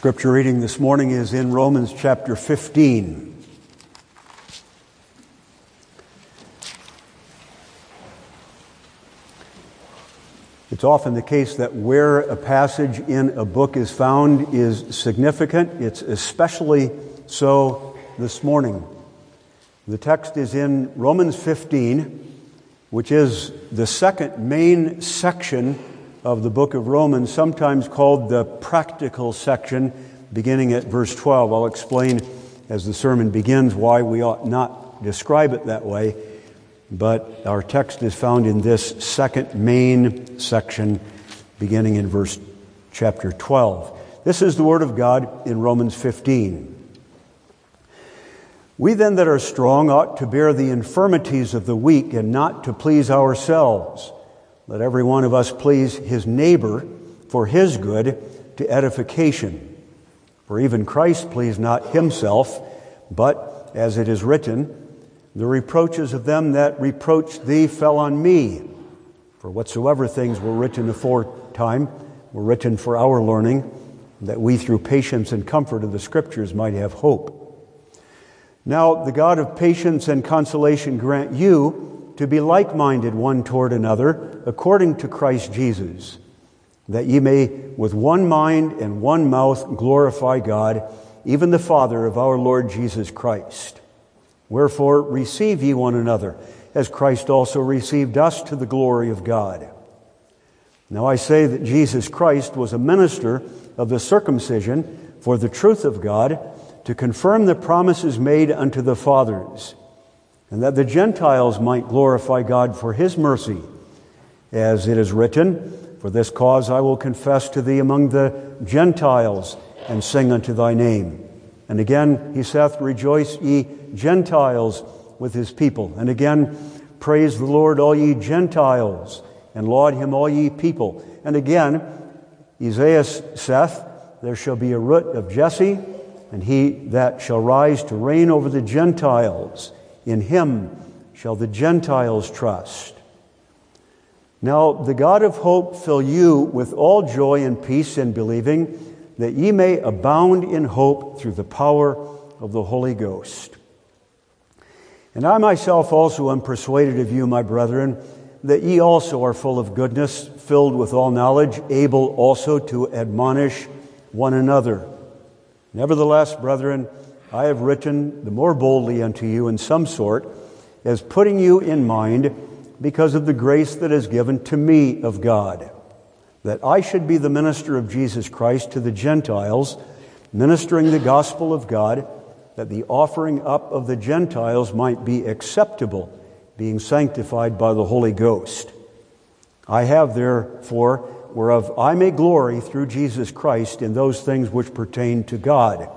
scripture reading this morning is in Romans chapter 15. It's often the case that where a passage in a book is found is significant. It's especially so this morning. The text is in Romans 15, which is the second main section of the book of Romans, sometimes called the practical section, beginning at verse 12. I'll explain as the sermon begins why we ought not describe it that way, but our text is found in this second main section, beginning in verse chapter 12. This is the Word of God in Romans 15. We then that are strong ought to bear the infirmities of the weak and not to please ourselves. Let every one of us please his neighbor for his good to edification. For even Christ pleased not himself, but, as it is written, the reproaches of them that reproached thee fell on me. For whatsoever things were written aforetime were written for our learning, that we through patience and comfort of the Scriptures might have hope. Now, the God of patience and consolation grant you to be like minded one toward another, according to Christ Jesus, that ye may with one mind and one mouth glorify God, even the Father of our Lord Jesus Christ. Wherefore, receive ye one another, as Christ also received us to the glory of God. Now I say that Jesus Christ was a minister of the circumcision for the truth of God, to confirm the promises made unto the fathers and that the Gentiles might glorify God for his mercy. As it is written, For this cause I will confess to thee among the Gentiles and sing unto thy name. And again he saith, Rejoice ye Gentiles with his people. And again, Praise the Lord, all ye Gentiles, and laud him, all ye people. And again, Isaiah saith, There shall be a root of Jesse, and he that shall rise to reign over the Gentiles. In him shall the Gentiles trust. Now, the God of hope fill you with all joy and peace in believing, that ye may abound in hope through the power of the Holy Ghost. And I myself also am persuaded of you, my brethren, that ye also are full of goodness, filled with all knowledge, able also to admonish one another. Nevertheless, brethren, I have written the more boldly unto you in some sort, as putting you in mind because of the grace that is given to me of God, that I should be the minister of Jesus Christ to the Gentiles, ministering the gospel of God, that the offering up of the Gentiles might be acceptable, being sanctified by the Holy Ghost. I have therefore, whereof I may glory through Jesus Christ in those things which pertain to God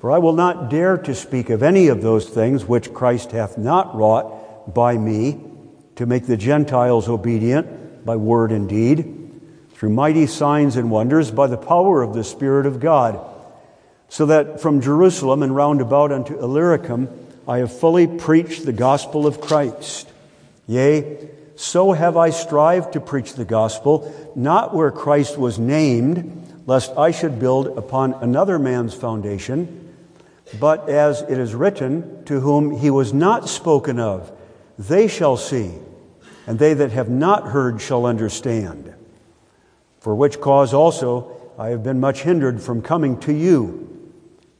for I will not dare to speak of any of those things which Christ hath not wrought by me to make the Gentiles obedient by word and deed, through mighty signs and wonders by the power of the Spirit of God, so that from Jerusalem and round about unto Illyricum I have fully preached the gospel of Christ. Yea, so have I strived to preach the gospel, not where Christ was named, lest I should build upon another man's foundation but as it is written, to whom he was not spoken of, they shall see, and they that have not heard shall understand. For which cause also I have been much hindered from coming to you.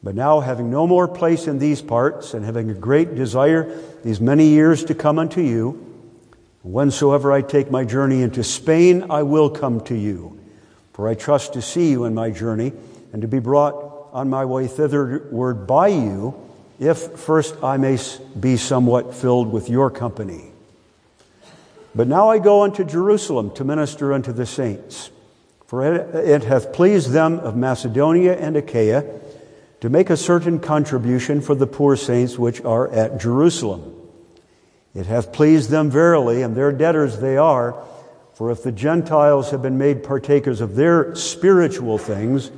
But now, having no more place in these parts, and having a great desire these many years to come unto you, whensoever I take my journey into Spain, I will come to you. For I trust to see you in my journey, and to be brought on my way thitherward by you, if first I may be somewhat filled with your company. But now I go unto Jerusalem to minister unto the saints. For it, hath pleased them of Macedonia and Achaia to make a certain contribution for the poor saints which are at Jerusalem. It hath pleased them verily, and their debtors they are. For if the Gentiles have been made partakers of their spiritual things,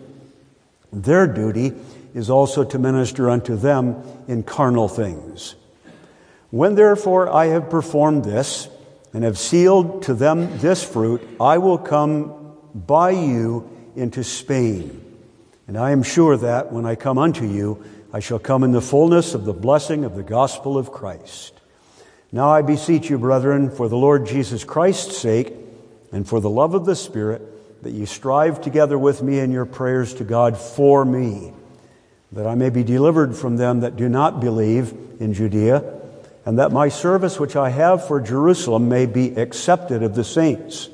their duty is also to minister unto them in carnal things. When therefore I have performed this, and have sealed to them this fruit, I will come by you into Spain. And I am sure that when I come unto you, I shall come in the fullness of the blessing of the gospel of Christ. Now I beseech you, brethren, for the Lord Jesus Christ's sake, and for the love of the Spirit, that you strive together with me in your prayers to God for me, that I may be delivered from them that do not believe in Judea, and that my service which I have for Jerusalem may be accepted of the saints,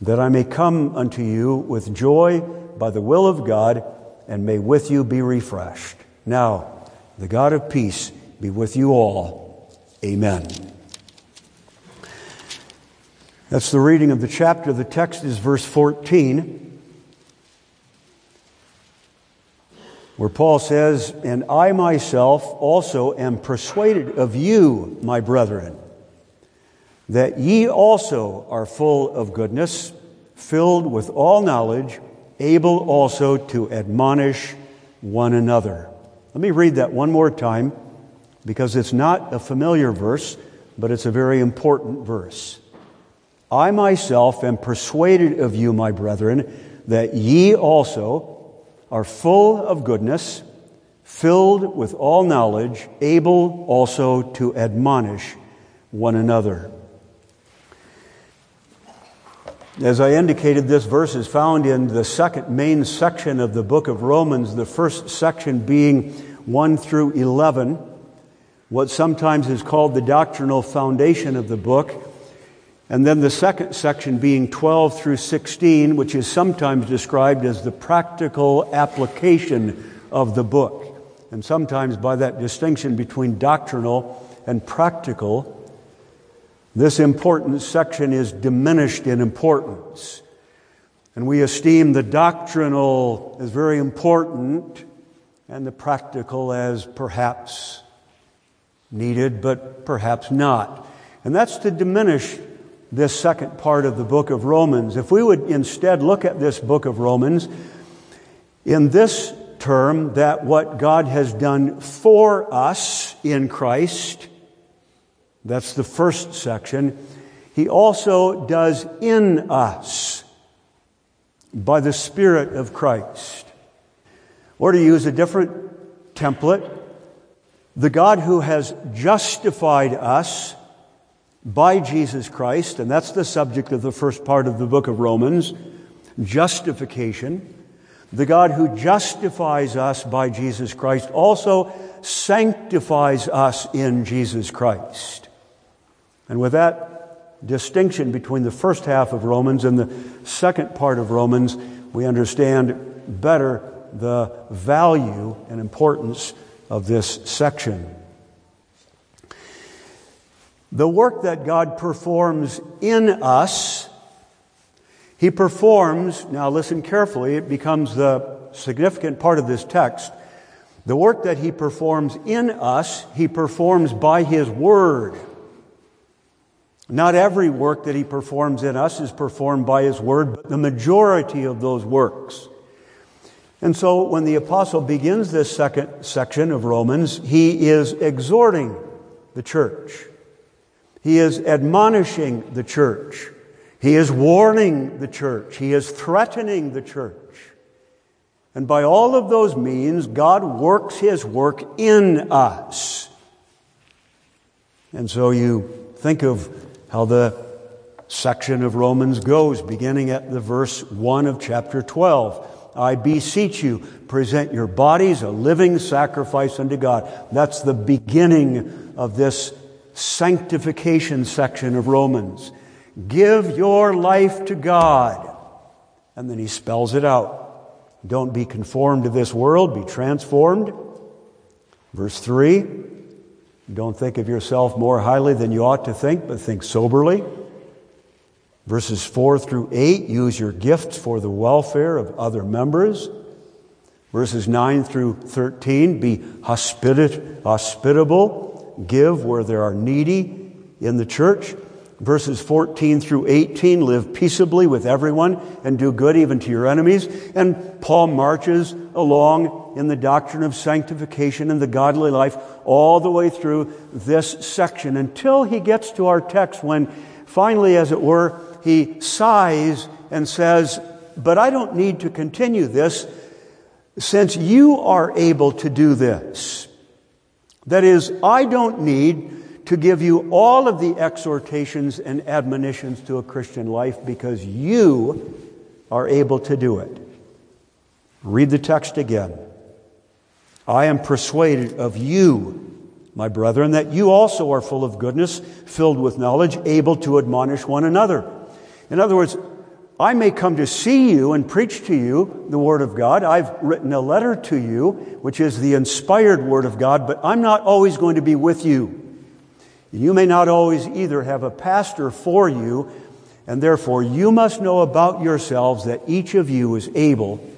that I may come unto you with joy by the will of God, and may with you be refreshed. Now, the God of peace be with you all. Amen. That's the reading of the chapter. The text is verse 14, where Paul says, And I myself also am persuaded of you, my brethren, that ye also are full of goodness, filled with all knowledge, able also to admonish one another. Let me read that one more time because it's not a familiar verse, but it's a very important verse. I myself am persuaded of you, my brethren, that ye also are full of goodness, filled with all knowledge, able also to admonish one another. As I indicated, this verse is found in the second main section of the book of Romans, the first section being 1 through 11, what sometimes is called the doctrinal foundation of the book. And then the second section being 12 through 16, which is sometimes described as the practical application of the book. And sometimes by that distinction between doctrinal and practical, this important section is diminished in importance. And we esteem the doctrinal as very important and the practical as perhaps needed, but perhaps not. And that's to diminish this second part of the book of Romans. If we would instead look at this book of Romans in this term, that what God has done for us in Christ, that's the first section, He also does in us by the Spirit of Christ. Or to use a different template, the God who has justified us by Jesus Christ, and that's the subject of the first part of the book of Romans justification. The God who justifies us by Jesus Christ also sanctifies us in Jesus Christ. And with that distinction between the first half of Romans and the second part of Romans, we understand better the value and importance of this section. The work that God performs in us, He performs, now listen carefully, it becomes the significant part of this text. The work that He performs in us, He performs by His Word. Not every work that He performs in us is performed by His Word, but the majority of those works. And so when the apostle begins this second section of Romans, he is exhorting the church. He is admonishing the church. He is warning the church. He is threatening the church. And by all of those means, God works His work in us. And so you think of how the section of Romans goes, beginning at the verse 1 of chapter 12. I beseech you, present your bodies a living sacrifice unto God. That's the beginning of this sanctification section of Romans. Give your life to God. And then he spells it out. Don't be conformed to this world, be transformed. Verse 3 Don't think of yourself more highly than you ought to think, but think soberly. Verses 4 through 8 use your gifts for the welfare of other members. Verses 9 through 13 be hospitable give where there are needy in the church. Verses 14 through 18 live peaceably with everyone and do good even to your enemies. And Paul marches along in the doctrine of sanctification and the godly life all the way through this section until he gets to our text when finally, as it were, he sighs and says, But I don't need to continue this since you are able to do this, that is, I don't need to give you all of the exhortations and admonitions to a Christian life because you are able to do it. Read the text again. I am persuaded of you, my brethren, that you also are full of goodness, filled with knowledge, able to admonish one another. In other words, I may come to see you and preach to you the Word of God. I've written a letter to you, which is the inspired Word of God, but I'm not always going to be with you. You may not always either have a pastor for you, and therefore you must know about yourselves that each of you is able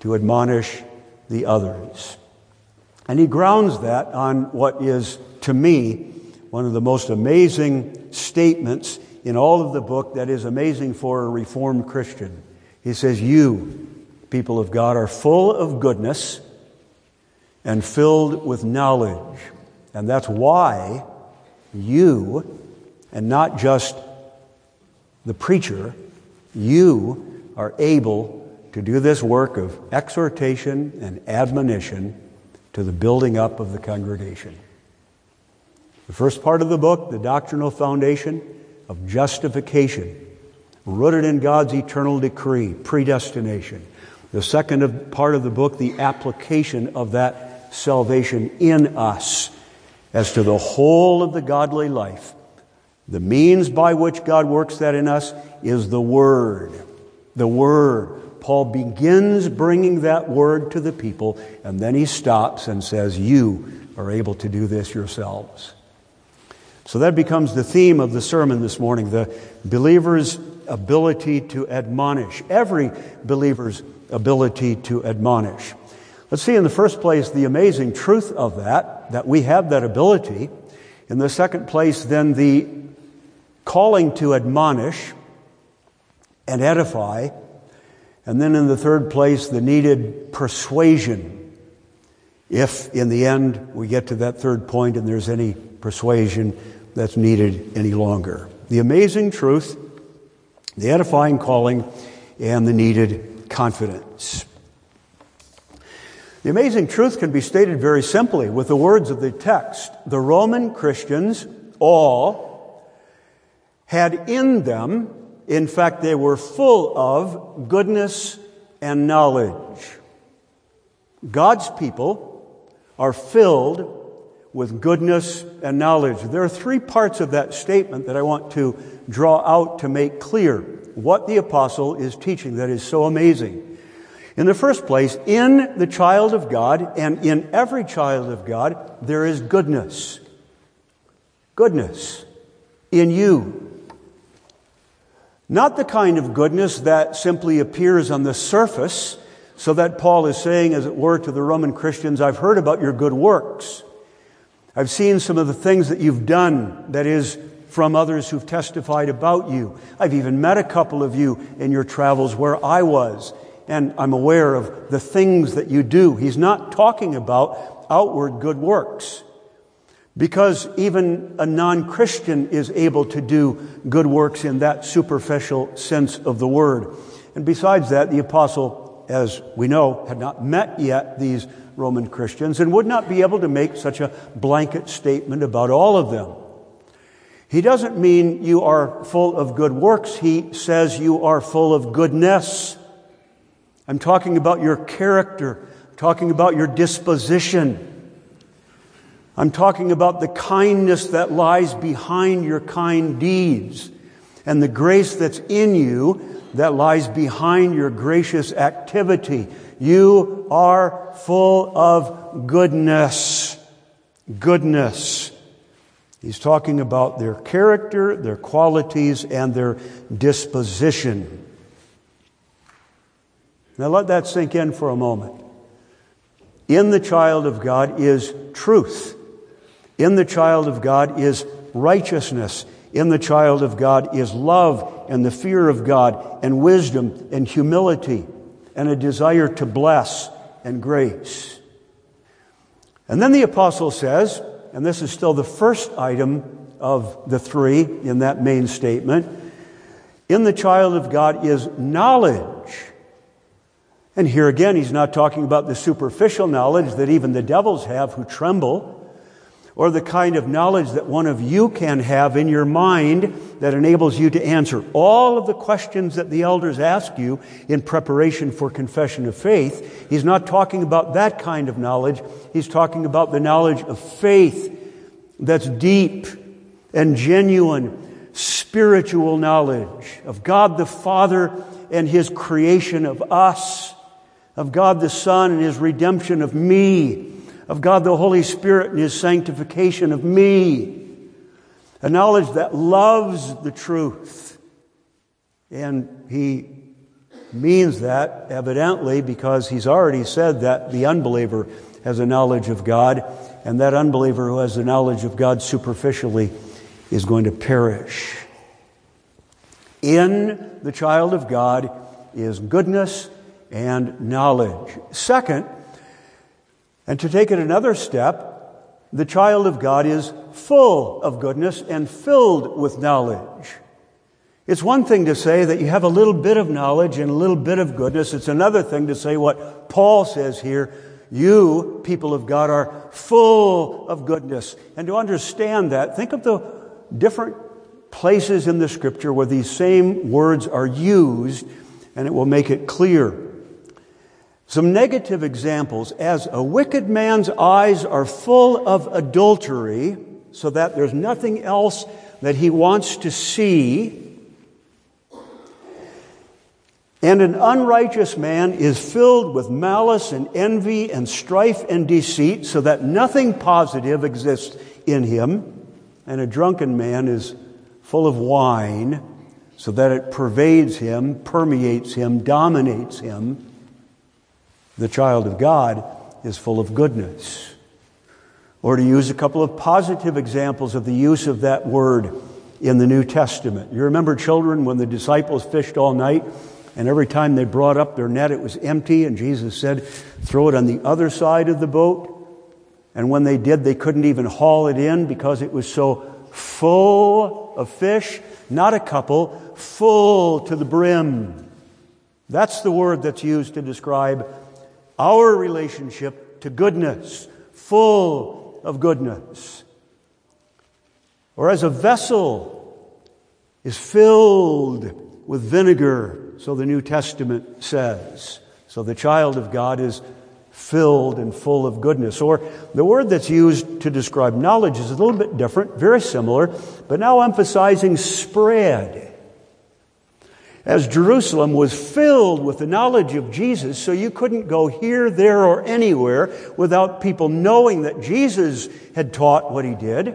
to admonish the others. And he grounds that on what is, to me, one of the most amazing statements in all of the book that is amazing for a Reformed Christian. He says, You, people of God, are full of goodness and filled with knowledge. And that's why you, and not just the preacher, you are able to do this work of exhortation and admonition to the building up of the congregation. The first part of the book, the doctrinal foundation, of justification, rooted in God's eternal decree, predestination. The second part of the book, the application of that salvation in us as to the whole of the godly life. The means by which God works that in us is the Word. The Word. Paul begins bringing that Word to the people, and then he stops and says, You are able to do this yourselves. So that becomes the theme of the sermon this morning the believer's ability to admonish, every believer's ability to admonish. Let's see in the first place the amazing truth of that, that we have that ability. In the second place, then the calling to admonish and edify. And then in the third place, the needed persuasion. If in the end we get to that third point and there's any persuasion that's needed any longer. The amazing truth, the edifying calling, and the needed confidence. The amazing truth can be stated very simply with the words of the text. The Roman Christians all had in them, in fact, they were full of goodness and knowledge. God's people are filled with goodness and knowledge. There are three parts of that statement that I want to draw out to make clear what the apostle is teaching that is so amazing. In the first place, in the child of God and in every child of God, there is goodness. Goodness in you. Not the kind of goodness that simply appears on the surface, so that Paul is saying, as it were, to the Roman Christians, I've heard about your good works. I've seen some of the things that you've done, that is, from others who've testified about you. I've even met a couple of you in your travels where I was, and I'm aware of the things that you do. He's not talking about outward good works. Because even a non Christian is able to do good works in that superficial sense of the word. And besides that, the apostle, as we know, had not met yet these Roman Christians and would not be able to make such a blanket statement about all of them. He doesn't mean you are full of good works. He says you are full of goodness. I'm talking about your character, I'm talking about your disposition. I'm talking about the kindness that lies behind your kind deeds and the grace that's in you that lies behind your gracious activity. You are full of goodness. Goodness. He's talking about their character, their qualities, and their disposition. Now let that sink in for a moment. In the child of God is truth. In the child of God is righteousness. In the child of God is love and the fear of God and wisdom and humility and a desire to bless and grace. And then the apostle says, and this is still the first item of the three in that main statement in the child of God is knowledge. And here again, he's not talking about the superficial knowledge that even the devils have who tremble, or the kind of knowledge that one of you can have in your mind that enables you to answer all of the questions that the elders ask you in preparation for confession of faith. He's not talking about that kind of knowledge. He's talking about the knowledge of faith that's deep and genuine, spiritual knowledge of God the Father and His creation of us of God the Son and His redemption of me, of God the Holy Spirit and His sanctification of me. A knowledge that loves the truth. And He means that, evidently, because He's already said that the unbeliever has a knowledge of God, and that unbeliever who has a knowledge of God superficially is going to perish. In the child of God is goodness and knowledge. Second, and to take it another step, the child of God is full of goodness and filled with knowledge. It's one thing to say that you have a little bit of knowledge and a little bit of goodness. It's another thing to say what Paul says here. You, people of God, are full of goodness. And to understand that, think of the different places in the scripture where these same words are used, and it will make it clear. Some negative examples. As a wicked man's eyes are full of adultery, so that there's nothing else that he wants to see, and an unrighteous man is filled with malice and envy and strife and deceit, so that nothing positive exists in him, and a drunken man is full of wine, so that it pervades him, permeates him, dominates him the child of God is full of goodness. Or to use a couple of positive examples of the use of that word in the New Testament. You remember children when the disciples fished all night and every time they brought up their net it was empty and Jesus said, throw it on the other side of the boat. And when they did, they couldn't even haul it in because it was so full of fish. Not a couple, full to the brim. That's the word that's used to describe our relationship to goodness, full of goodness. Or as a vessel is filled with vinegar, so the New Testament says. So the child of God is filled and full of goodness. Or the word that's used to describe knowledge is a little bit different, very similar, but now emphasizing spread as Jerusalem was filled with the knowledge of Jesus, so you couldn't go here, there, or anywhere without people knowing that Jesus had taught what he did.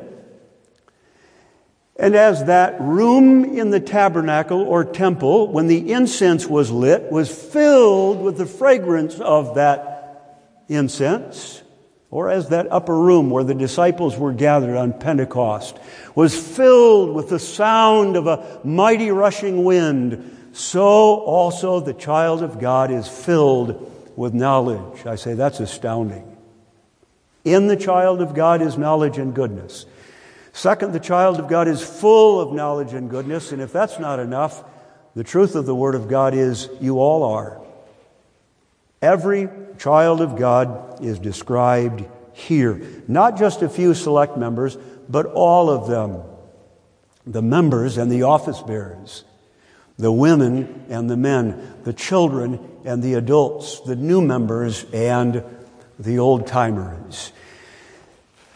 And as that room in the tabernacle or temple, when the incense was lit, was filled with the fragrance of that incense, or as that upper room where the disciples were gathered on Pentecost was filled with the sound of a mighty rushing wind, so also the child of God is filled with knowledge. I say that's astounding. In the child of God is knowledge and goodness. Second, the child of God is full of knowledge and goodness, and if that's not enough, the truth of the Word of God is you all are. Every child of God is described here. Not just a few select members, but all of them. The members and the office bearers the women and the men, the children and the adults, the new members and the old timers.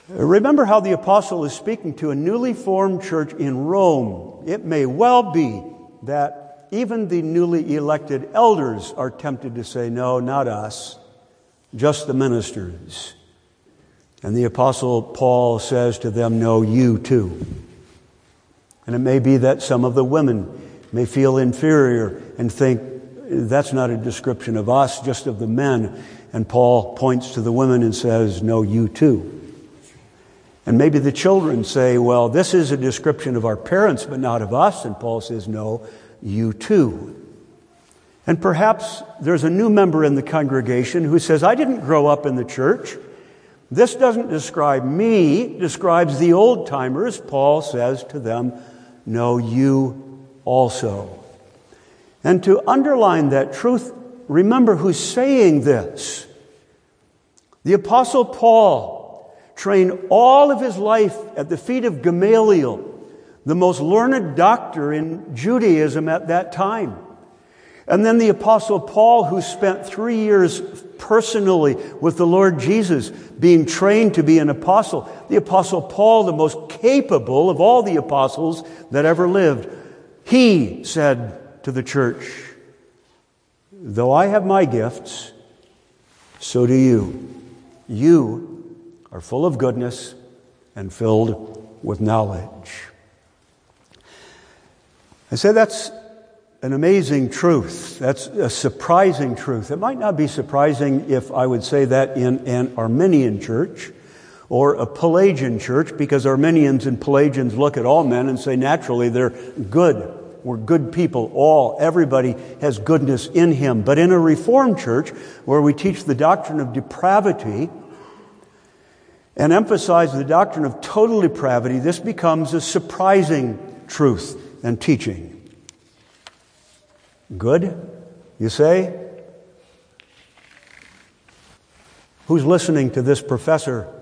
Remember how the apostle is speaking to a newly formed church in Rome. It may well be that even the newly elected elders are tempted to say, No, not us, just the ministers. And the apostle Paul says to them, No, you too. And it may be that some of the women may feel inferior and think that's not a description of us, just of the men. And Paul points to the women and says, No, you too. And maybe the children say, Well, this is a description of our parents, but not of us. And Paul says, No, you too. And perhaps there's a new member in the congregation who says, I didn't grow up in the church. This doesn't describe me, describes the old timers. Paul says to them, No, you also. And to underline that truth remember who's saying this. The Apostle Paul trained all of his life at the feet of Gamaliel, the most learned doctor in Judaism at that time. And then the Apostle Paul, who spent three years personally with the Lord Jesus, being trained to be an apostle. The Apostle Paul, the most capable of all the apostles that ever lived, he said to the church, Though I have my gifts, so do you. You are full of goodness and filled with knowledge. I say that's an amazing truth. That's a surprising truth. It might not be surprising if I would say that in an Arminian church or a Pelagian church, because Arminians and Pelagians look at all men and say naturally they're good. We're good people, all. Everybody has goodness in him. But in a Reformed church where we teach the doctrine of depravity and emphasize the doctrine of total depravity, this becomes a surprising truth and teaching. Good, you say? Who's listening to this professor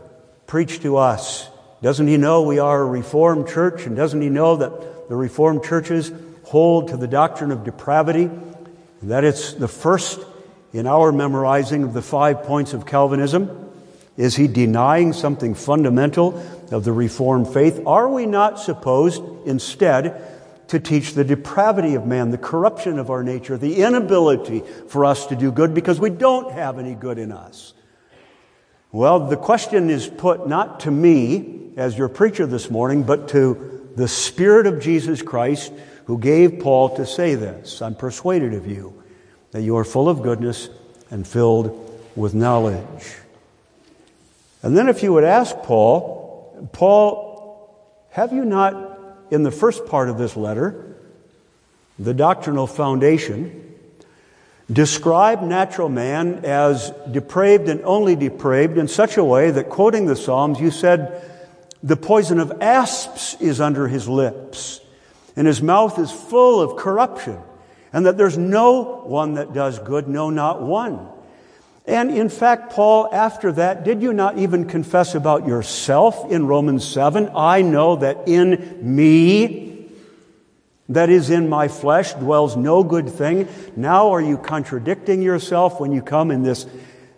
preach to us? Doesn't he know we are a Reformed church? And doesn't he know that the Reformed churches hold to the doctrine of depravity? And that it's the first in our memorizing of the five points of Calvinism? Is he denying something fundamental of the Reformed faith? Are we not supposed instead to teach the depravity of man, the corruption of our nature, the inability for us to do good because we don't have any good in us. Well, the question is put not to me as your preacher this morning, but to the Spirit of Jesus Christ who gave Paul to say this. I'm persuaded of you that you are full of goodness and filled with knowledge. And then if you would ask Paul, Paul, have you not in the first part of this letter, the doctrinal foundation, describe natural man as depraved and only depraved in such a way that, quoting the Psalms, you said, The poison of asps is under his lips, and his mouth is full of corruption, and that there's no one that does good, no, not one. And in fact, Paul, after that, did you not even confess about yourself in Romans 7? I know that in me, that is in my flesh, dwells no good thing. Now are you contradicting yourself when you come in this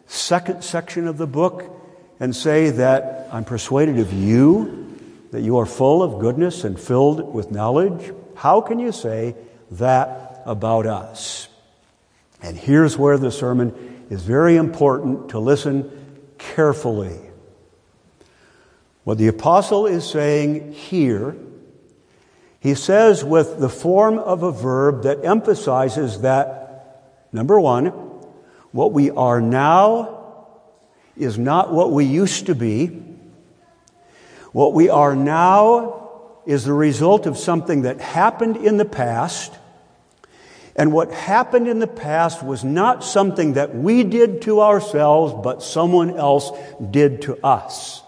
second section of the book and say that I'm persuaded of you, that you are full of goodness and filled with knowledge? How can you say that about us? And here's where the sermon is very important to listen carefully. What the apostle is saying here, he says with the form of a verb that emphasizes that, number one, what we are now is not what we used to be. What we are now is the result of something that happened in the past and what happened in the past was not something that we did to ourselves, but someone else did to us.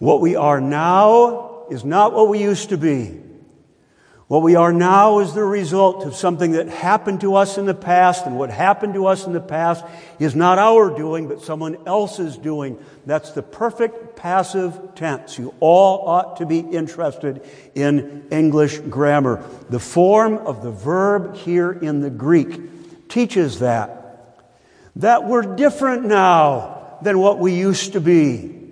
What we are now is not what we used to be. What we are now is the result of something that happened to us in the past, and what happened to us in the past is not our doing, but someone else's doing. That's the perfect passive tense. You all ought to be interested in English grammar. The form of the verb here in the Greek teaches that. That we're different now than what we used to be.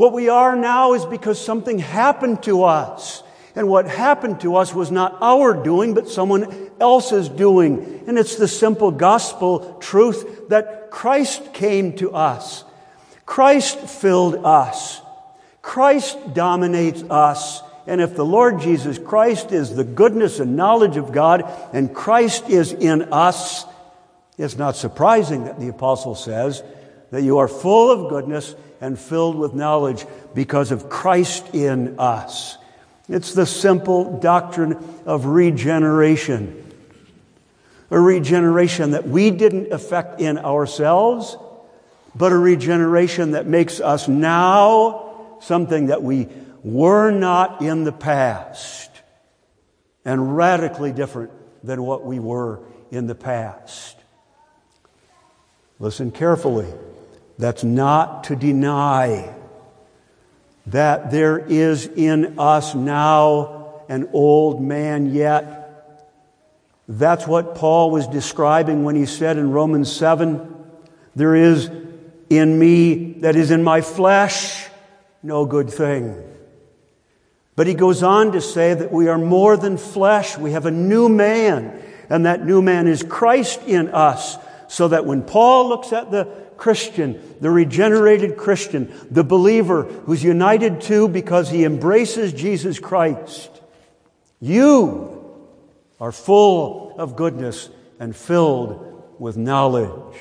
What we are now is because something happened to us. And what happened to us was not our doing, but someone else's doing. And it's the simple gospel truth that Christ came to us. Christ filled us. Christ dominates us. And if the Lord Jesus Christ is the goodness and knowledge of God, and Christ is in us, it's not surprising that the apostle says that you are full of goodness and filled with knowledge because of Christ in us. It's the simple doctrine of regeneration. A regeneration that we didn't effect in ourselves, but a regeneration that makes us now something that we were not in the past and radically different than what we were in the past. Listen carefully. That's not to deny that there is in us now an old man yet. That's what Paul was describing when he said in Romans 7 there is in me, that is in my flesh, no good thing. But he goes on to say that we are more than flesh. We have a new man, and that new man is Christ in us. So that when Paul looks at the Christian, the regenerated Christian, the believer who's united to because he embraces Jesus Christ, you are full of goodness and filled with knowledge.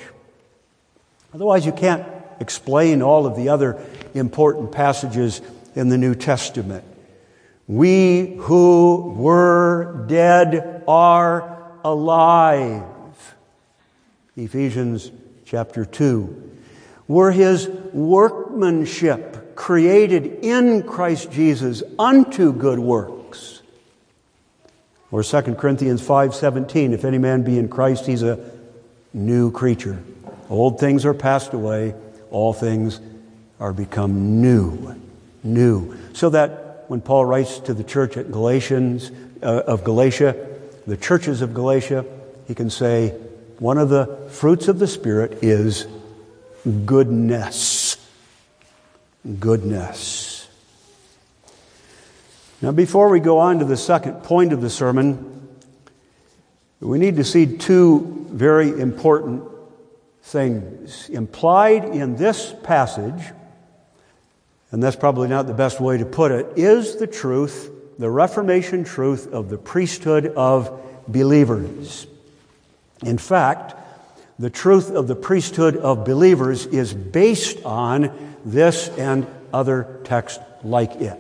Otherwise, you can't explain all of the other important passages in the New Testament. We who were dead are alive. Ephesians chapter 2. We're his workmanship created in Christ Jesus unto good works. Or 2 Corinthians 5:17, if any man be in Christ, he's a new creature. Old things are passed away, all things are become new. New. So that when Paul writes to the church at Galatians, uh, of Galatia, the churches of Galatia, he can say, one of the fruits of the Spirit is goodness. Goodness. Now, before we go on to the second point of the sermon, we need to see two very important things. Implied in this passage, and that's probably not the best way to put it, is the truth, the Reformation truth of the priesthood of believers. In fact, the truth of the priesthood of believers is based on this and other texts like it.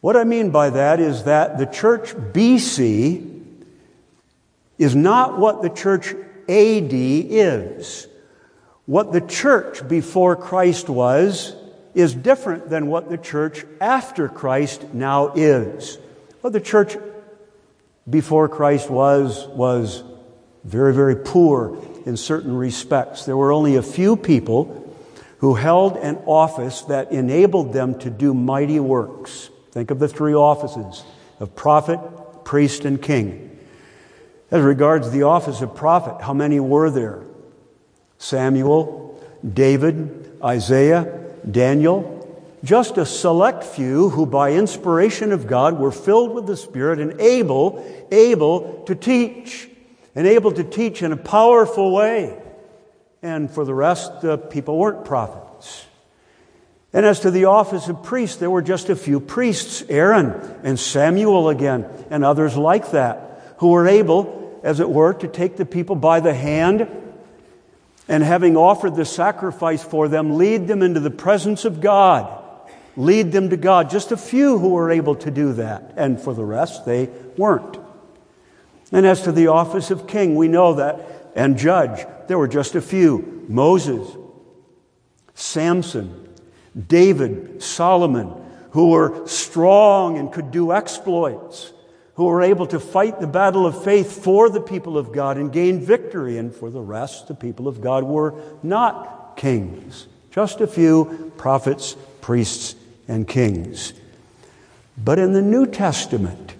What I mean by that is that the church BC is not what the church AD is. What the church before Christ was is different than what the church after Christ now is. What the church before Christ was, was very, very poor in certain respects. There were only a few people who held an office that enabled them to do mighty works. Think of the three offices of prophet, priest, and king. As regards the office of prophet, how many were there? Samuel, David, Isaiah, Daniel, just a select few who by inspiration of God were filled with the Spirit and able, able to teach, and able to teach in a powerful way. And for the rest, the people weren't prophets. And as to the office of priest, there were just a few priests, Aaron and Samuel again, and others like that, who were able as it were, to take the people by the hand and having offered the sacrifice for them, lead them into the presence of God. Lead them to God. Just a few who were able to do that. And for the rest, they weren't. And as to the office of king, we know that, and judge, there were just a few Moses, Samson, David, Solomon, who were strong and could do exploits who were able to fight the battle of faith for the people of God and gain victory. And for the rest, the people of God were not kings. Just a few prophets, priests, and kings. But in the New Testament,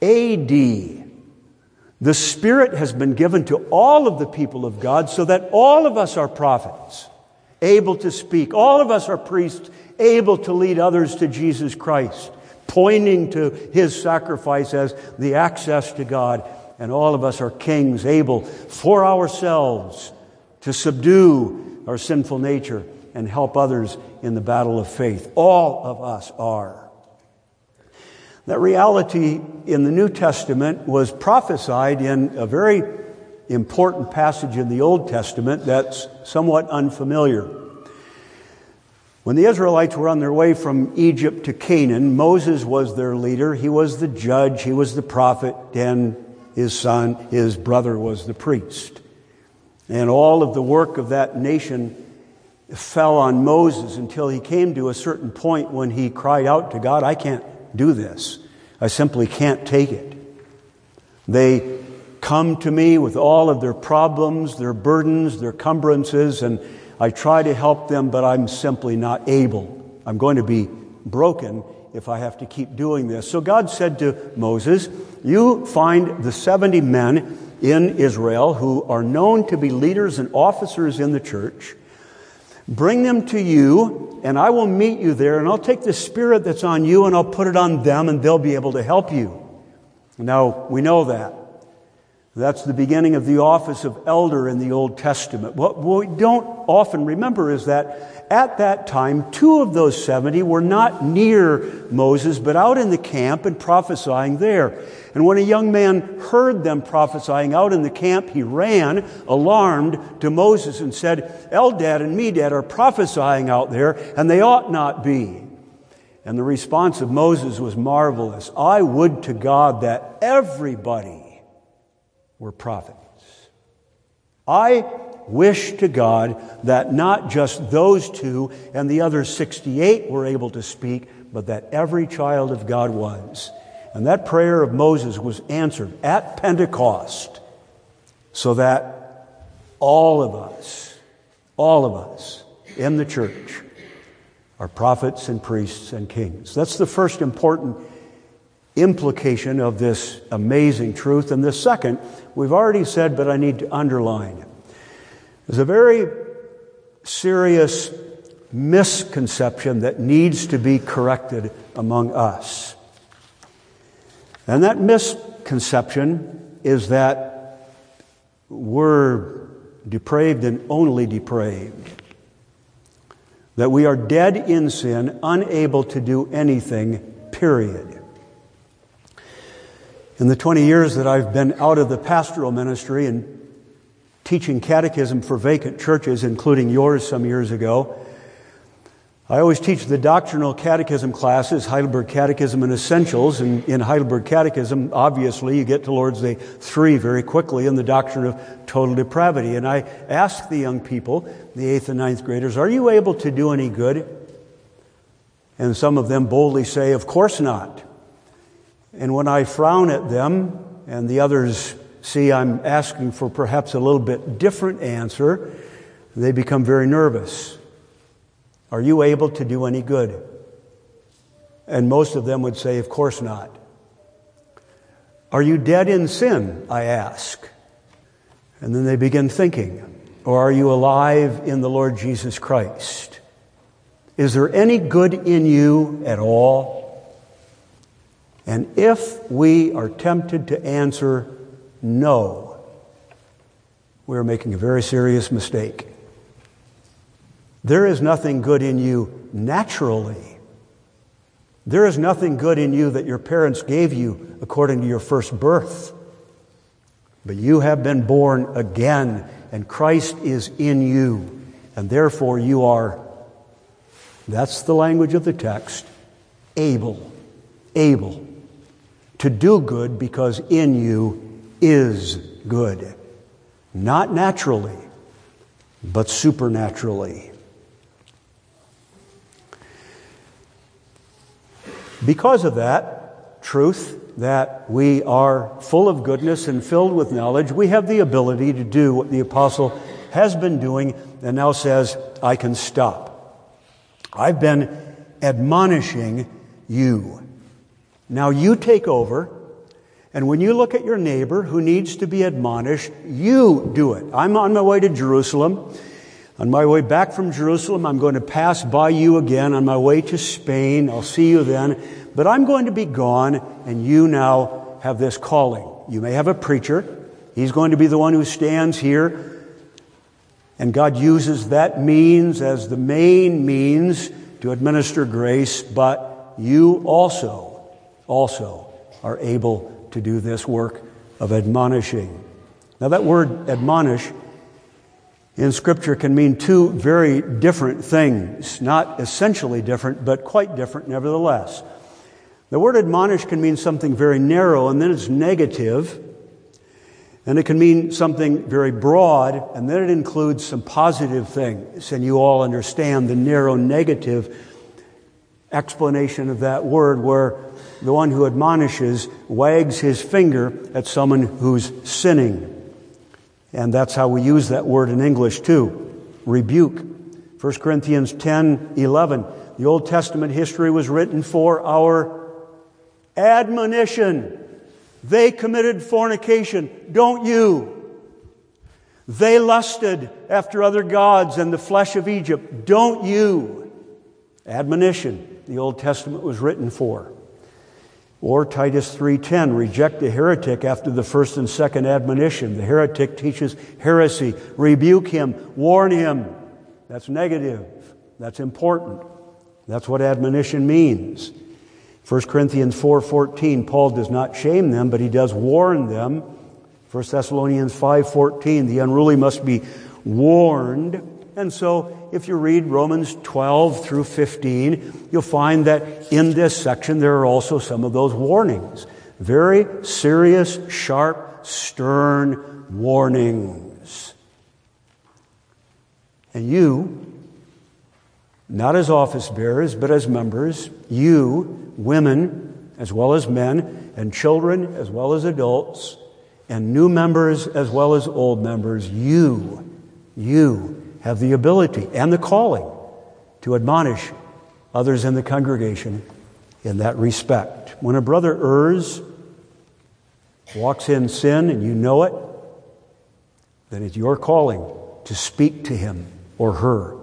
AD, the Spirit has been given to all of the people of God so that all of us are prophets, able to speak. All of us are priests, able to lead others to Jesus Christ pointing to his sacrifice as the access to God. And all of us are kings, able for ourselves to subdue our sinful nature and help others in the battle of faith. All of us are. That reality in the New Testament was prophesied in a very important passage in the Old Testament that's somewhat unfamiliar. When the Israelites were on their way from Egypt to Canaan, Moses was their leader. He was the judge, he was the prophet, and his son, his brother, was the priest. And all of the work of that nation fell on Moses until he came to a certain point when he cried out to God, I can't do this. I simply can't take it. They come to me with all of their problems, their burdens, their cumbrances, and I try to help them, but I'm simply not able. I'm going to be broken if I have to keep doing this. So God said to Moses, You find the 70 men in Israel who are known to be leaders and officers in the church. Bring them to you, and I will meet you there, and I'll take the spirit that's on you and I'll put it on them, and they'll be able to help you. Now, we know that. That's the beginning of the office of elder in the Old Testament. What we don't often remember is that at that time, two of those 70 were not near Moses, but out in the camp and prophesying there. And when a young man heard them prophesying out in the camp, he ran, alarmed, to Moses and said, Eldad and Medad are prophesying out there, and they ought not be. And the response of Moses was marvelous. I would to God that everybody were prophets. I wish to God that not just those two and the other 68 were able to speak, but that every child of God was. And that prayer of Moses was answered at Pentecost so that all of us, all of us in the church are prophets and priests and kings. That's the first important implication of this amazing truth. And the second, we've already said, but I need to underline it. There's a very serious misconception that needs to be corrected among us. And that misconception is that we're depraved and only depraved. That we are dead in sin, unable to do anything, period. In the 20 years that I've been out of the pastoral ministry and teaching catechism for vacant churches, including yours some years ago, I always teach the doctrinal catechism classes, Heidelberg Catechism and Essentials. And in Heidelberg Catechism, obviously, you get to Lord's Day 3 very quickly in the doctrine of total depravity. And I ask the young people, the eighth and ninth graders, are you able to do any good? And some of them boldly say, of course not. And when I frown at them and the others see I'm asking for perhaps a little bit different answer, they become very nervous. Are you able to do any good? And most of them would say, Of course not. Are you dead in sin? I ask. And then they begin thinking. Or are you alive in the Lord Jesus Christ? Is there any good in you at all? And if we are tempted to answer no, we're making a very serious mistake. There is nothing good in you naturally. There is nothing good in you that your parents gave you according to your first birth. But you have been born again, and Christ is in you, and therefore you are, that's the language of the text, able, able to do good because in you is good. Not naturally, but supernaturally. Because of that truth, that we are full of goodness and filled with knowledge, we have the ability to do what the apostle has been doing and now says, I can stop. I've been admonishing you. Now you take over, and when you look at your neighbor who needs to be admonished, you do it. I'm on my way to Jerusalem. On my way back from Jerusalem, I'm going to pass by you again on my way to Spain. I'll see you then. But I'm going to be gone, and you now have this calling. You may have a preacher. He's going to be the one who stands here. And God uses that means as the main means to administer grace, but you also also are able to do this work of admonishing. Now, that word admonish in Scripture can mean two very different things, not essentially different, but quite different nevertheless. The word admonish can mean something very narrow, and then it's negative. And it can mean something very broad, and then it includes some positive things. And you all understand the narrow negative explanation of that word, where the one who admonishes wags his finger at someone who's sinning. And that's how we use that word in English too rebuke. 1 Corinthians 10 11. The Old Testament history was written for our admonition. They committed fornication. Don't you? They lusted after other gods and the flesh of Egypt. Don't you? Admonition. The Old Testament was written for. Or Titus 3:10, reject the heretic after the first and second admonition. The heretic teaches heresy. Rebuke him, warn him. That's negative. That's important. That's what admonition means. 1 Corinthians 4:14, Paul does not shame them, but he does warn them 1 Thessalonians 5:14, the unruly must be warned. And so if you read Romans 12 through 15, you'll find that in this section there are also some of those warnings. Very serious, sharp, stern warnings. And you, not as office bearers, but as members, you, women, as well as men, and children, as well as adults, and new members as well as old members, you, you have the ability and the calling to admonish others in the congregation in that respect. When a brother errs, walks in sin, and you know it, then it's your calling to speak to him or her.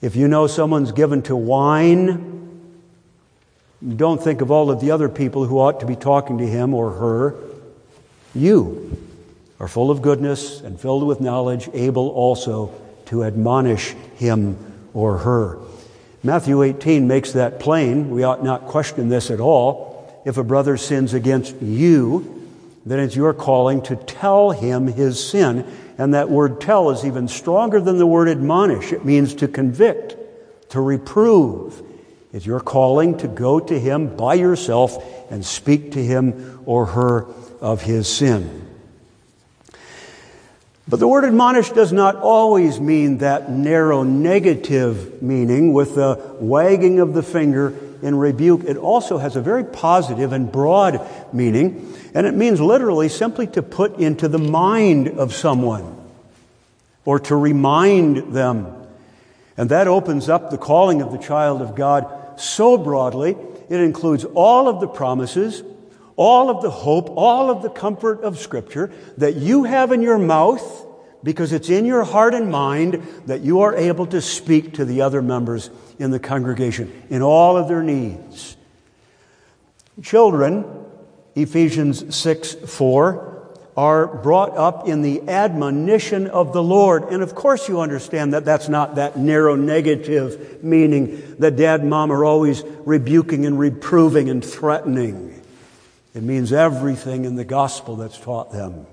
If you know someone's given to wine, don't think of all of the other people who ought to be talking to him or her. You are full of goodness and filled with knowledge, able also to admonish him or her. Matthew 18 makes that plain. We ought not question this at all. If a brother sins against you, then it's your calling to tell him his sin. And that word tell is even stronger than the word admonish. It means to convict, to reprove. It's your calling to go to him by yourself and speak to him or her of his sin. But the word admonish does not always mean that narrow negative meaning with the wagging of the finger in rebuke. It also has a very positive and broad meaning, and it means literally simply to put into the mind of someone or to remind them. And that opens up the calling of the child of God so broadly, it includes all of the promises all of the hope, all of the comfort of Scripture that you have in your mouth because it's in your heart and mind that you are able to speak to the other members in the congregation in all of their needs. Children, Ephesians 6 4, are brought up in the admonition of the Lord. And of course, you understand that that's not that narrow negative meaning that dad and mom are always rebuking and reproving and threatening. It means everything in the gospel that's taught them.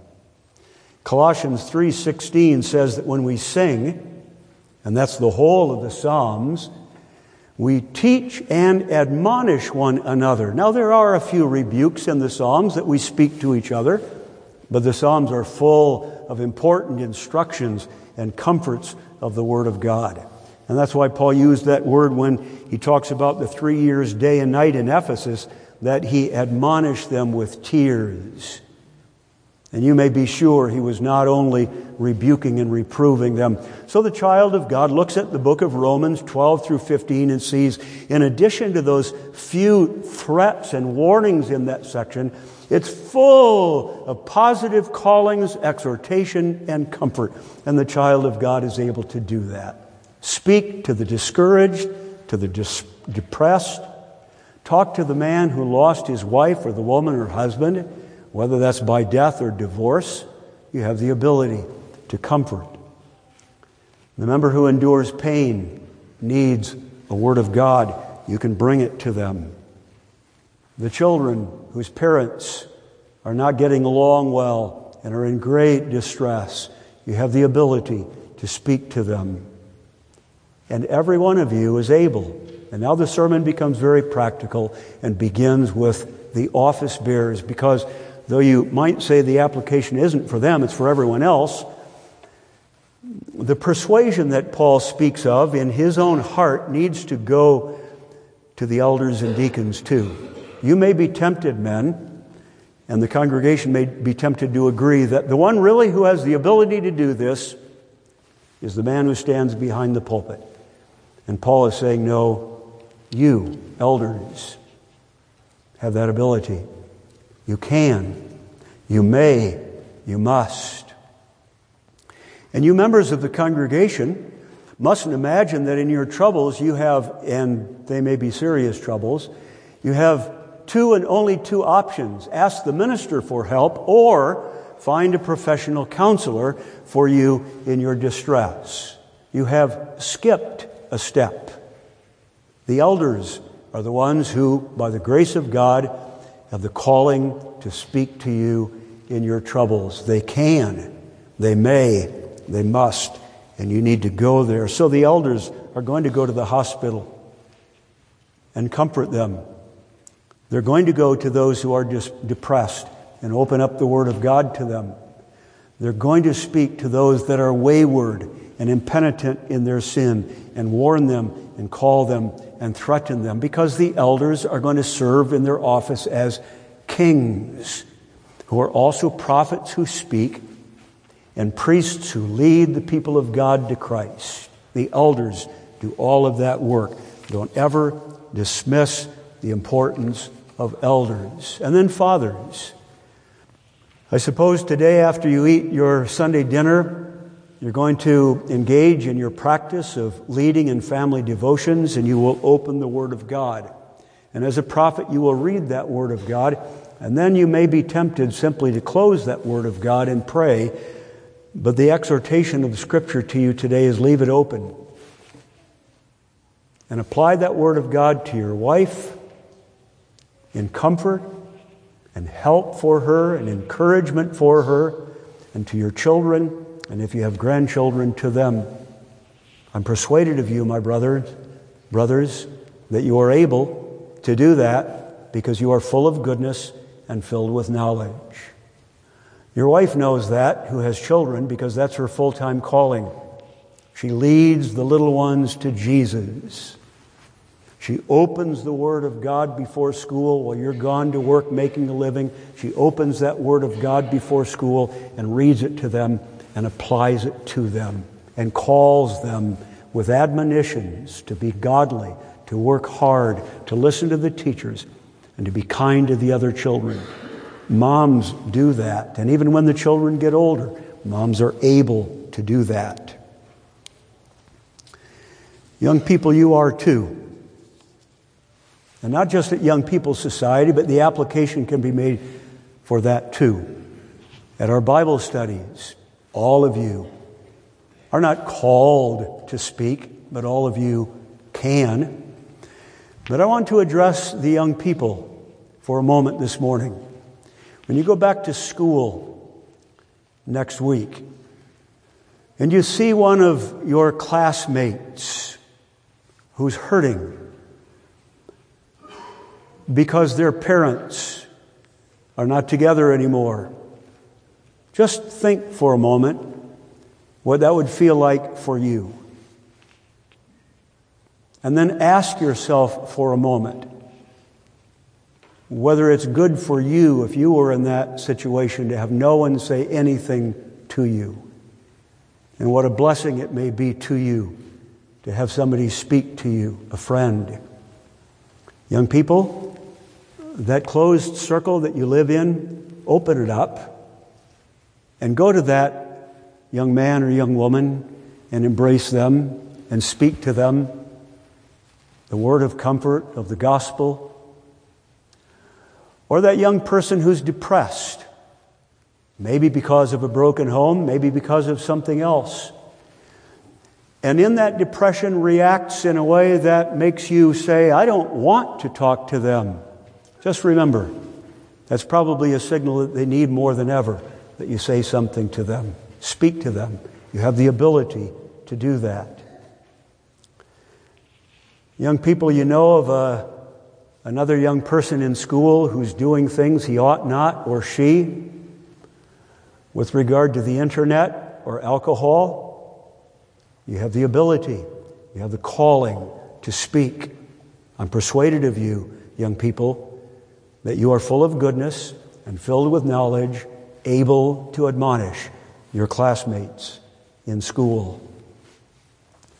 Colossians 3:16 says that when we sing, and that's the whole of the Psalms, we teach and admonish one another. Now there are a few rebukes in the Psalms that we speak to each other, but the Psalms are full of important instructions and comforts of the Word of God. And that's why Paul used that word when he talks about the three years, day and night in Ephesus that he admonished them with tears. And you may be sure he was not only rebuking and reproving them. So the child of God looks at the book of Romans 12 through 15 and sees, in addition to those few threats and warnings in that section, it's full of positive callings, exhortation, and comfort. And the child of God is able to do that. Speak to the discouraged, to the dis- depressed, Talk to the man who lost his wife or the woman or husband, whether that's by death or divorce. You have the ability to comfort. The member who endures pain needs a word of God. You can bring it to them. The children whose parents are not getting along well and are in great distress, you have the ability to speak to them. And every one of you is able and now the sermon becomes very practical and begins with the office bearers because though you might say the application isn't for them, it's for everyone else, the persuasion that Paul speaks of in his own heart needs to go to the elders and deacons too. You may be tempted, men, and the congregation may be tempted to agree that the one really who has the ability to do this is the man who stands behind the pulpit. And Paul is saying, No, you, elders, have that ability. You can, you may, you must. And you members of the congregation mustn't imagine that in your troubles you have, and they may be serious troubles, you have two and only two options ask the minister for help or find a professional counselor for you in your distress. You have skipped a step. The elders are the ones who, by the grace of God, have the calling to speak to you in your troubles. They can, they may, they must, and you need to go there. So the elders are going to go to the hospital and comfort them. They're going to go to those who are just depressed and open up the Word of God to them. They're going to speak to those that are wayward and impenitent in their sin and warn them and call them and threaten them because the elders are going to serve in their office as kings who are also prophets who speak and priests who lead the people of God to Christ. The elders do all of that work. Don't ever dismiss the importance of elders. And then fathers. I suppose today, after you eat your Sunday dinner, you're going to engage in your practice of leading in family devotions and you will open the Word of God. And as a prophet, you will read that Word of God, and then you may be tempted simply to close that Word of God and pray. But the exhortation of the Scripture to you today is leave it open. And apply that Word of God to your wife in comfort and help for her and encouragement for her, and to your children and if you have grandchildren, to them. I'm persuaded of you, my brothers, brothers, that you are able to do that because you are full of goodness and filled with knowledge. Your wife knows that, who has children, because that's her full time calling. She leads the little ones to Jesus. She opens the Word of God before school while you're gone to work making a living. She opens that Word of God before school and reads it to them and applies it to them and calls them with admonitions to be godly, to work hard, to listen to the teachers, and to be kind to the other children. Moms do that. And even when the children get older, moms are able to do that. Young people, you are too. And not just at Young People's Society, but the application can be made for that too. At our Bible studies, all of you are not called to speak, but all of you can. But I want to address the young people for a moment this morning. When you go back to school next week and you see one of your classmates who's hurting because their parents are not together anymore just think for a moment what that would feel like for you. And then ask yourself for a moment whether it's good for you if you were in that situation to have no one say anything to you. And what a blessing it may be to you to have somebody speak to you, a friend. Young people, that closed circle that you live in, open it up and go to that young man or young woman and embrace them and speak to them the word of comfort of the gospel. Or that young person who's depressed, maybe because of a broken home, maybe because of something else. And in that depression reacts in a way that makes you say, I don't want to talk to them. Just remember, that's probably a signal that they need more than ever that you say something to them, speak to them. You have the ability to do that. Young people, you know of a, another young person in school who's doing things he ought not, or she, with regard to the internet or alcohol. You have the ability, you have the calling to speak. I'm persuaded of you, young people, that you are full of goodness and filled with knowledge, able to admonish your classmates in school.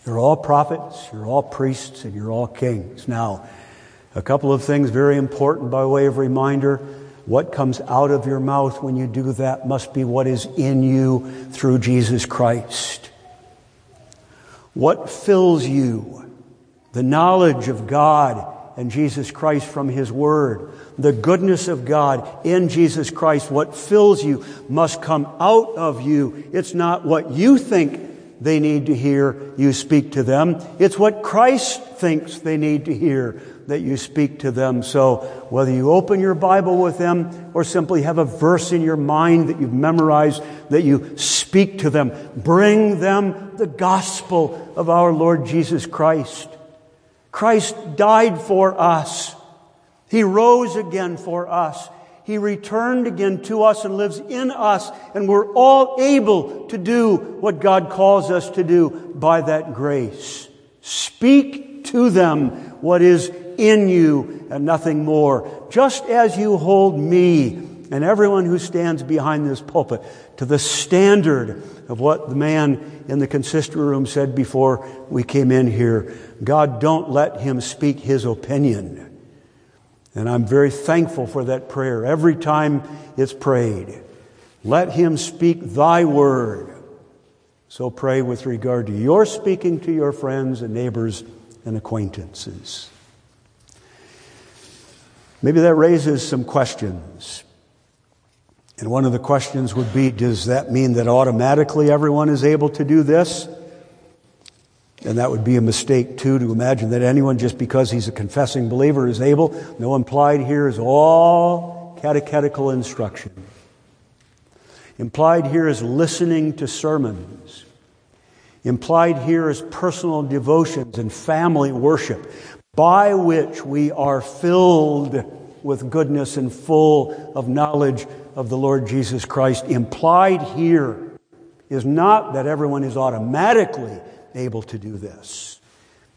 You're all prophets, you're all priests, and you're all kings. Now, a couple of things very important by way of reminder. What comes out of your mouth when you do that must be what is in you through Jesus Christ. What fills you? The knowledge of God and Jesus Christ from His Word. The goodness of God in Jesus Christ. What fills you must come out of you. It's not what you think they need to hear you speak to them. It's what Christ thinks they need to hear that you speak to them. So whether you open your Bible with them or simply have a verse in your mind that you've memorized, that you speak to them, bring them the gospel of our Lord Jesus Christ. Christ died for us. He rose again for us. He returned again to us and lives in us, and we're all able to do what God calls us to do by that grace. Speak to them what is in you and nothing more, just as you hold me and everyone who stands behind this pulpit to the standard of what the man in the consistory room said before we came in here. God, don't let him speak his opinion. And I'm very thankful for that prayer every time it's prayed. Let him speak thy word. So pray with regard to your speaking to your friends and neighbors and acquaintances. Maybe that raises some questions. And one of the questions would be Does that mean that automatically everyone is able to do this? And that would be a mistake, too, to imagine that anyone, just because he's a confessing believer, is able. No, implied here is all catechetical instruction. Implied here is listening to sermons. Implied here is personal devotions and family worship, by which we are filled with goodness and full of knowledge of the Lord Jesus Christ. Implied here is not that everyone is automatically able to do this,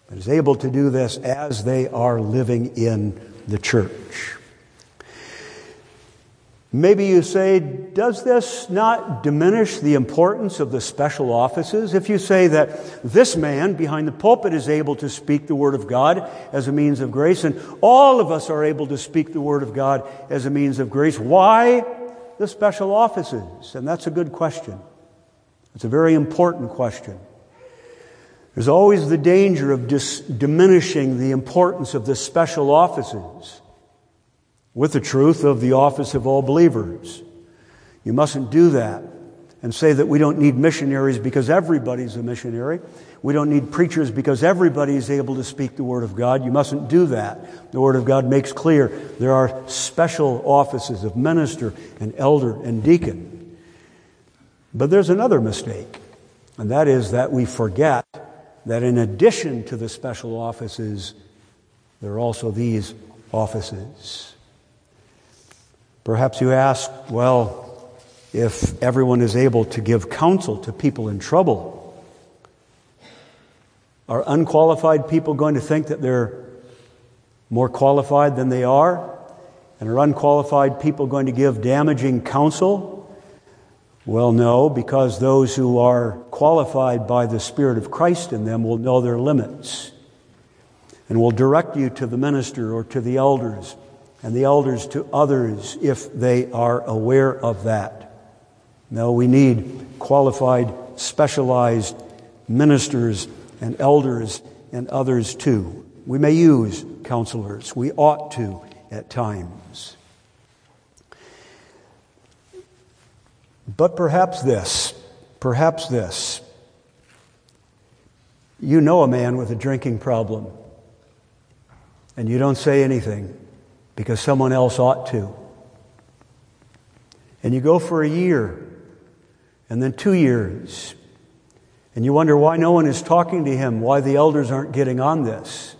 but is able to do this as they are living in the church. Maybe you say, does this not diminish the importance of the special offices? If you say that this man behind the pulpit is able to speak the Word of God as a means of grace, and all of us are able to speak the Word of God as a means of grace, why the special offices? And that's a good question. It's a very important question. There's always the danger of dis- diminishing the importance of the special offices with the truth of the office of all believers. You mustn't do that and say that we don't need missionaries because everybody's a missionary. We don't need preachers because everybody is able to speak the Word of God. You mustn't do that. The Word of God makes clear there are special offices of minister and elder and deacon. But there's another mistake, and that is that we forget that in addition to the special offices, there are also these offices. Perhaps you ask, well, if everyone is able to give counsel to people in trouble, are unqualified people going to think that they're more qualified than they are? And are unqualified people going to give damaging counsel? Well, no, because those who are qualified by the Spirit of Christ in them will know their limits and will direct you to the minister or to the elders and the elders to others if they are aware of that. No, we need qualified, specialized ministers and elders and others too. We may use counselors. We ought to at times. But perhaps this, perhaps this. You know a man with a drinking problem, and you don't say anything because someone else ought to. And you go for a year, and then two years, and you wonder why no one is talking to him, why the elders aren't getting on this.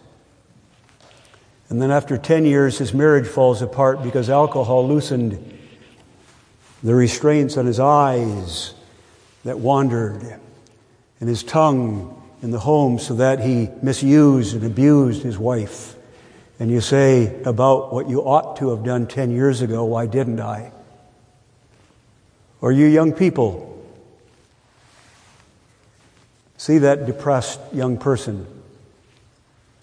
And then after 10 years, his marriage falls apart because alcohol loosened the restraints on his eyes that wandered, and his tongue in the home so that he misused and abused his wife. and you say about what you ought to have done 10 years ago, why didn't I? Or you young people, see that depressed young person.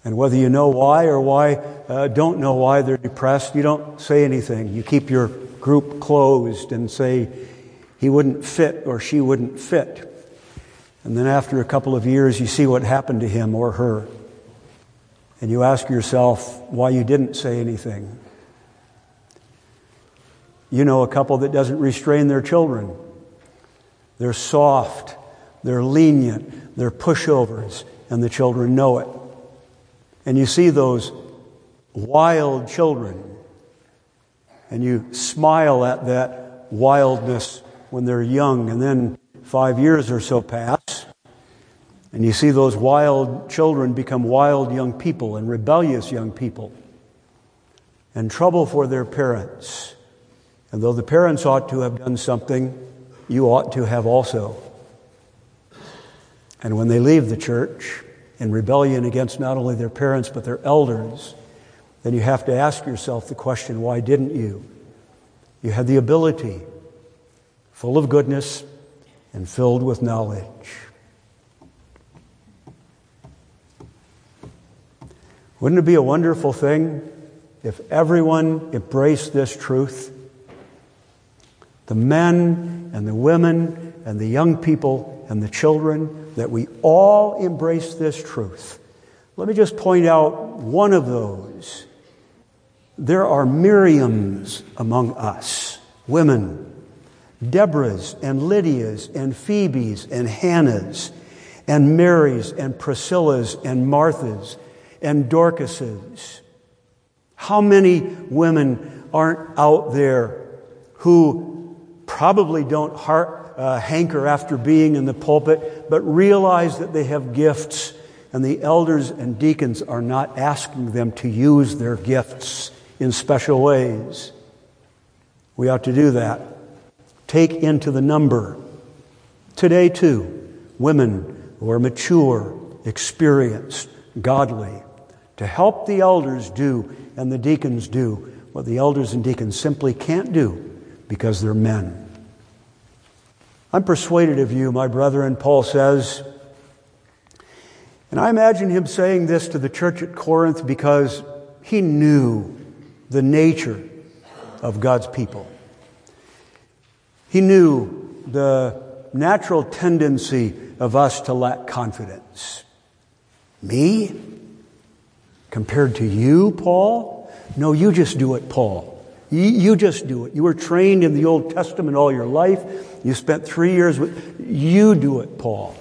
And whether you know why or why uh, don't know why they're depressed, you don't say anything. You keep your group closed and say he wouldn't fit or she wouldn't fit. And then after a couple of years, you see what happened to him or her. And you ask yourself why you didn't say anything. You know a couple that doesn't restrain their children. They're soft, they're lenient, they're pushovers, and the children know it. And you see those wild children, and you smile at that wildness when they're young, and then five years or so pass, and you see those wild children become wild young people and rebellious young people and trouble for their parents. And though the parents ought to have done something, you ought to have also. And when they leave the church in rebellion against not only their parents but their elders, then you have to ask yourself the question why didn't you? You had the ability, full of goodness and filled with knowledge. Wouldn't it be a wonderful thing if everyone embraced this truth? The men and the women and the young people and the children, that we all embrace this truth. Let me just point out one of those. There are Miriams among us, women, Deborahs and Lydias and Phoebes and Hannahs and Marys and Priscillas and Marthas and Dorcases. How many women aren't out there who probably don't heart, uh, hanker after being in the pulpit, but realize that they have gifts, and the elders and deacons are not asking them to use their gifts in special ways? We ought to do that. Take into the number. Today, too, women who are mature, experienced, godly, to help the elders do and the deacons do what the elders and deacons simply can't do because they're men. I'm persuaded of you, my brethren, Paul says. And I imagine him saying this to the church at Corinth because he knew the nature of God's people. He knew the natural tendency of us to lack confidence. Me? compared to you, Paul? No, you just do it, Paul. You, just do it. You were trained in the Old Testament all your life. You spent three years with, you do it, Paul.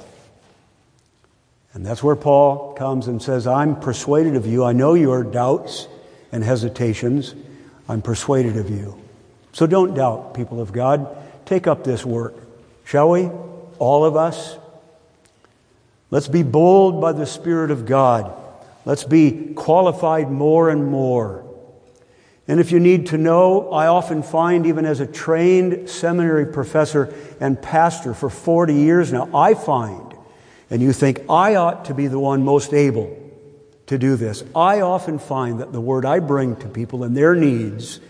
And that's where Paul comes and says, I'm persuaded of you. I know your doubts and hesitations. I'm persuaded of you. So don't doubt, people of God. Take up this work, shall we? All of us. Let's be bold by the Spirit of God Let's be qualified more and more. And if you need to know, I often find, even as a trained seminary professor and pastor for 40 years now, I find, and you think I ought to be the one most able to do this, I often find that the word I bring to people and their needs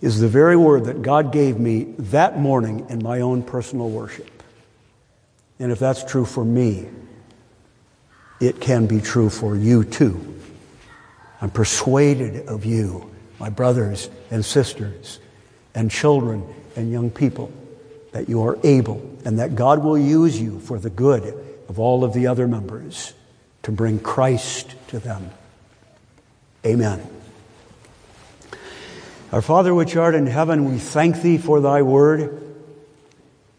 is the very word that God gave me that morning in my own personal worship. And if that's true for me, it can be true for you too. I'm persuaded of you, my brothers and sisters, and children and young people, that you are able and that God will use you for the good of all of the other members to bring Christ to them. Amen. Our Father which art in heaven, we thank thee for thy word.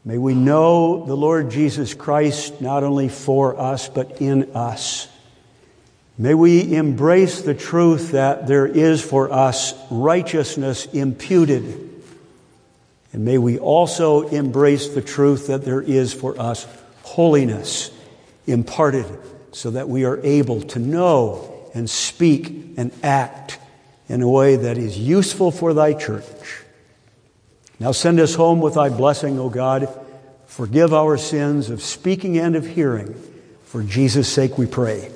May we know the Lord Jesus Christ not only for us, but in us. May we embrace the truth that there is for us righteousness imputed. And may we also embrace the truth that there is for us holiness imparted so that we are able to know and speak and act in a way that is useful for thy church. Now send us home with thy blessing, O God. Forgive our sins of speaking and of hearing. For Jesus' sake we pray.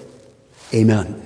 Amen.